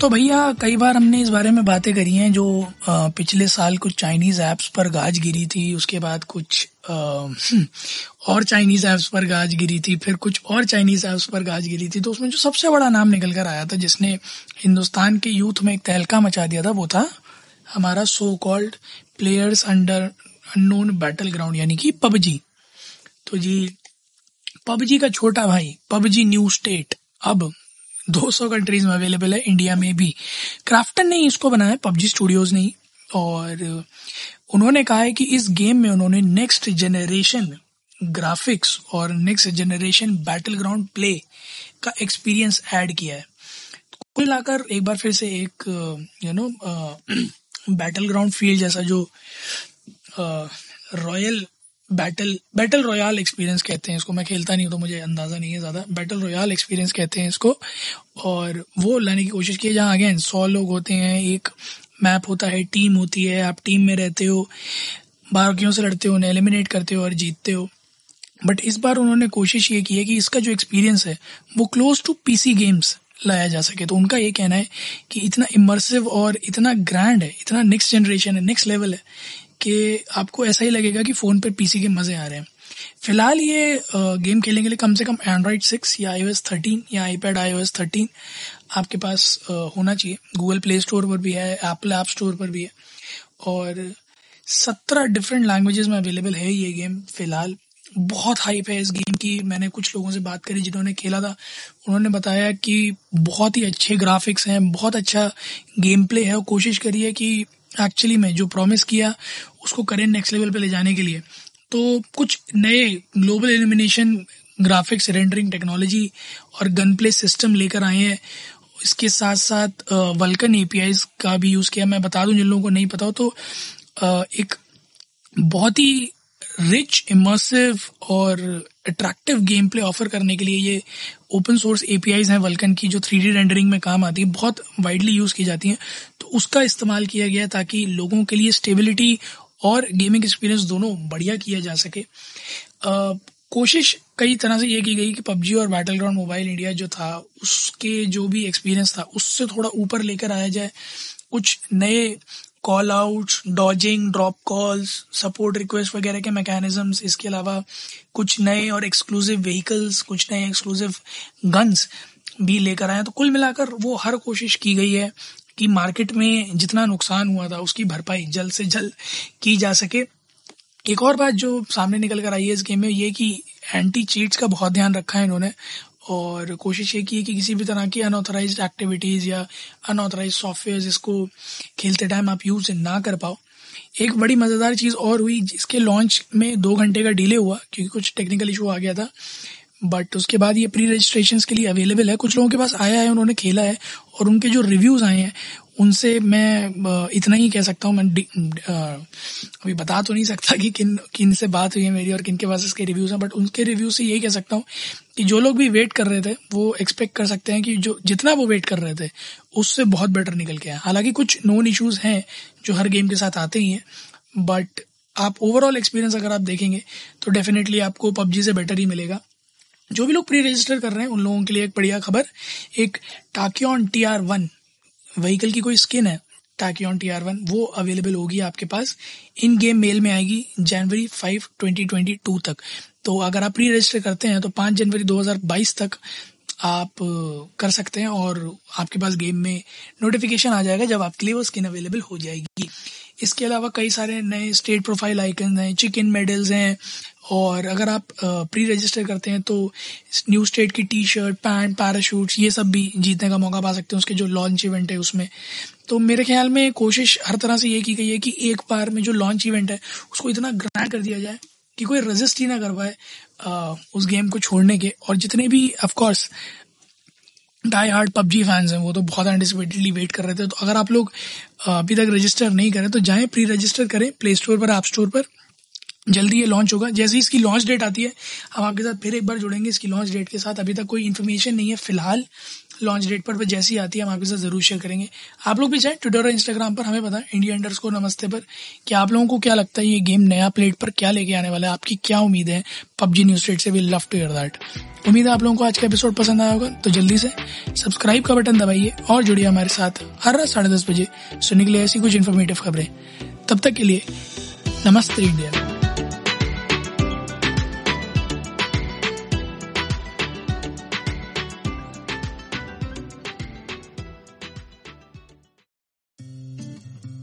तो भैया, कई बार हमने इस बारे में बातें करी हैं जो पिछले साल कुछ चाइनीज़ ऐप्स पर गाज गिरी थी, उसके बाद कुछ और चाइनीज़ ऐप्स पर गाज गिरी थी, फिर कुछ और चाइनीज़ ऐप्स पर गाज गिरी थी तो उसमें जो सबसे बड़ा नाम निकल कर आया था, जिसने हिंदुस्तान के यूथ में एक तहलका मचा दिया था, वो था हमारा so called players under unknown battle ground यानी कि पबजी। तो जी, पबजी का छोटा भाई, पबजी न्यू स्टेट, अब 200 कंट्रीज़ में अवेलेबल है इंडिया में भी। क्राफ्टन ने इसको बनाया, पबजी स्टूडियोज ने और उन्होंने कहा है कि इस गेम में उन्होंने नेक्स्ट जनरेशन ग्राफिक्स और next generation battle ground play का एक्सपीरियंस ऐड किया है। कुल मिलाकर एक बार फिर से एक you know battle ground feel जैसा जो royale battle battle royale experience कहते हैं इसको। मैं खेलता नहीं हूँ तो मुझे अंदाज़ा नहीं है ज़्यादा। बैटल रॉयल एक्सपीरियंस कहते हैं इसको। और वो लाने की कोशिश की जहाँ अगेन सौ लोग होते हैं। एक मैप होता है टीम होती है। आप टीम में रहते हो, बाकियों से लड़ते हो, उन्हें एलिमिनेट करते हो और जीतते हो। बट इस बार उन्होंने कोशिश ये की है कि इसका जो एक्सपीरियंस है, वो क्लोज टू पीसी गेम्स लाया जा सके। तो उनका ये कहना है कि इतना इमर्सिव और इतना ग्रैंड है, इतना नेक्स्ट जनरेशन है नेक्स्ट लेवल है कि आपको ऐसा ही लगेगा कि फ़ोन पर पीसी के मज़े आ रहे हैं। फ़िलहाल ये गेम खेलने के लिए कम से कम एंड्रॉइड सिक्स या आई ओ एस थर्टीन या iPad I O S thirteen आपके पास होना चाहिए। गूगल प्ले स्टोर पर भी है एप्पल ऐप स्टोर पर भी है। और सत्रह डिफरेंट लैंग्वेजेस में अवेलेबल है ये गेम फ़िलहाल। बहुत हाइप है इस गेम की। मैंने कुछ लोगों से बात करी जिन्होंने खेला था। उन्होंने बताया कि बहुत ही अच्छे ग्राफिक्स हैं, बहुत अच्छा गेम प्ले है और कोशिश करी है कि एक्चुअली में जो प्रॉमिस किया, उसको करेंट नेक्स्ट लेवल पे ले जाने के लिए। तो कुछ नए global elimination graphics rendering technology और गन प्ले सिस्टम लेकर आए हैं। इसके साथ साथ वल्कन ए का भी यूज़ किया। मैं बता दूँ, जिन लोगों को नहीं पता हो तो एक बहुत ही रिच इमर्सिव और अट्रैक्टिव गेम प्ले ऑफ़र करने के लिए ये ओपन सोर्स ए हैं वल्कन की जो थ्री रेंडरिंग में काम आती है बहुत वाइडली यूज़ की जाती हैं। तो उसका इस्तेमाल किया गया ताकि लोगों के लिए स्टेबिलिटी और गेमिंग एक्सपीरियंस दोनों बढ़िया किया जा सके। आ, कोशिश कई तरह से ये की गई कि पबजी और बैटल ग्राउंड मोबाइल इंडिया जो था उसके जो भी एक्सपीरियंस था उससे थोड़ा ऊपर लेकर आया जाए। कुछ नए call out dodging drop calls support request वगैरह के मैकेनिज्म्स इसके अलावा कुछ नए और एक्सक्लूसिव व्हीकल्स कुछ नए एक्सक्लूसिव गन्स भी लेकर आए तो कुल मिलाकर वो हर कोशिश की गई है कि मार्केट में जितना नुकसान हुआ था, उसकी भरपाई जल्द से जल्द की जा सके। एक और बात जो सामने निकल कर आई है इस गेम में, ये कि एंटी चीट्स का बहुत ध्यान रखा है इन्होंने। और कोशिश ये की है कि किसी भी तरह की अनऑथराइज एक्टिविटीज़ या अनऑथराइज सॉफ्टवेयर इसको खेलते टाइम आप यूज़ ना कर पाओ। एक बड़ी मज़ेदार चीज़ और हुई, जिसके लॉन्च में दो घंटे का डिले हुआ, क्योंकि कुछ टेक्निकल इशू आ गया था। बट उसके बाद ये प्री रजिस्ट्रेशन के लिए अवेलेबल है। कुछ लोगों के पास आया है, उन्होंने खेला है, और उनके जो रिव्यूज़ आए हैं उनसे मैं इतना ही कह सकता हूँ, मैं अभी बता तो नहीं सकता कि किन किन से बात हुई है मेरी और किन के पास इसके रिव्यूज़ हैं बट उनके रिव्यू से यही कह सकता हूँ कि जो लोग भी वेट कर रहे थे, वो एक्सपेक्ट कर सकते हैं कि जो, जितना वो वेट कर रहे थे, उससे बहुत बेटर निकल के आया हालाँकि कुछ नोन इशूज़ हैं जो हर गेम के साथ आते ही हैं बट आप ओवरऑल एक्सपीरियंस अगर आप देखेंगे तो डेफिनेटली आपको पबजी से बेटर ही मिलेगा। जो भी लोग प्री रजिस्टर कर रहे हैं, उन लोगों के लिए एक बढ़िया खबर, एक Tachyon T R one vehicle की कोई स्किन है टाक्योन टी आर वन वो अवेलेबल होगी आपके पास इन गेम मेल में आएगी जनवरी फाइव ट्वेंटी ट्वेंटी टू तक। तो अगर आप प्री रजिस्टर करते हैं तो पाँच जनवरी दो हज़ार बाईस तक आप कर सकते हैं और आपके पास गेम में नोटिफिकेशन आ जाएगा जब आपके लिए वो स्किन अवेलेबल हो जाएगी। इसके अलावा कई सारे नए स्टेट प्रोफ़ाइल आइकन हैं चिकन मेडल्स हैं, और अगर आप प्री रजिस्टर करते हैं तो न्यू स्टेट की टी शर्ट पैंट पैराशूट्स ये सब भी जीतने का मौका पा सकते हैं उसके जो लॉन्च इवेंट है उसमें। तो मेरे ख्याल में कोशिश हर तरह से ये की गई है कि एक बार में जो लॉन्च इवेंट है, उसको इतना ग्रैंड कर दिया जाए कि कोई रजिस्ट ही ना कर पाए उस गेम को छोड़ने के। और जितने भी of course die hard PUBG fans हैं, वो तो बहुत एंटिसिपेटेडली वेट कर रहे थे। तो अगर आप लोग अभी तक रजिस्टर नहीं करें तो जाएँ प्री रजिस्टर करें प्ले स्टोर पर ऐप स्टोर पर। जल्दी ये लॉन्च होगा। जैसे ही इसकी लॉन्च डेट आती है, हम आपके साथ फिर एक बार जुड़ेंगे इसकी लॉन्च डेट के साथ। अभी तक कोई इन्फॉर्मेशन नहीं है, फ़िलहाल। लॉन्च डेट पर जैसी आती है, हम आपके साथ ज़रूर शेयर करेंगे। आप लोग भी चाहे ट्विटर और इंस्टाग्राम पर, हमें बताएँ इंडिया अंडर को नमस्ते पर, कि आप लोगों को क्या लगता है ये गेम नया प्लेट पर क्या लेके आने वाला है, आपकी क्या उम्मीद है? पबजी न्यूज़ स्टेट से we love to hear that उम्मीद है आप लोगों को आज का एपिसोड पसंद आया होगा तो जल्दी से सब्सक्राइब का बटन दबाइए और जुड़िए हमारे साथ हर रात साढ़े बजे सुनने के लिए ऐसी कुछ इन्फॉर्मेटिव खबरें। तब तक के लिए नमस्ते इंडिया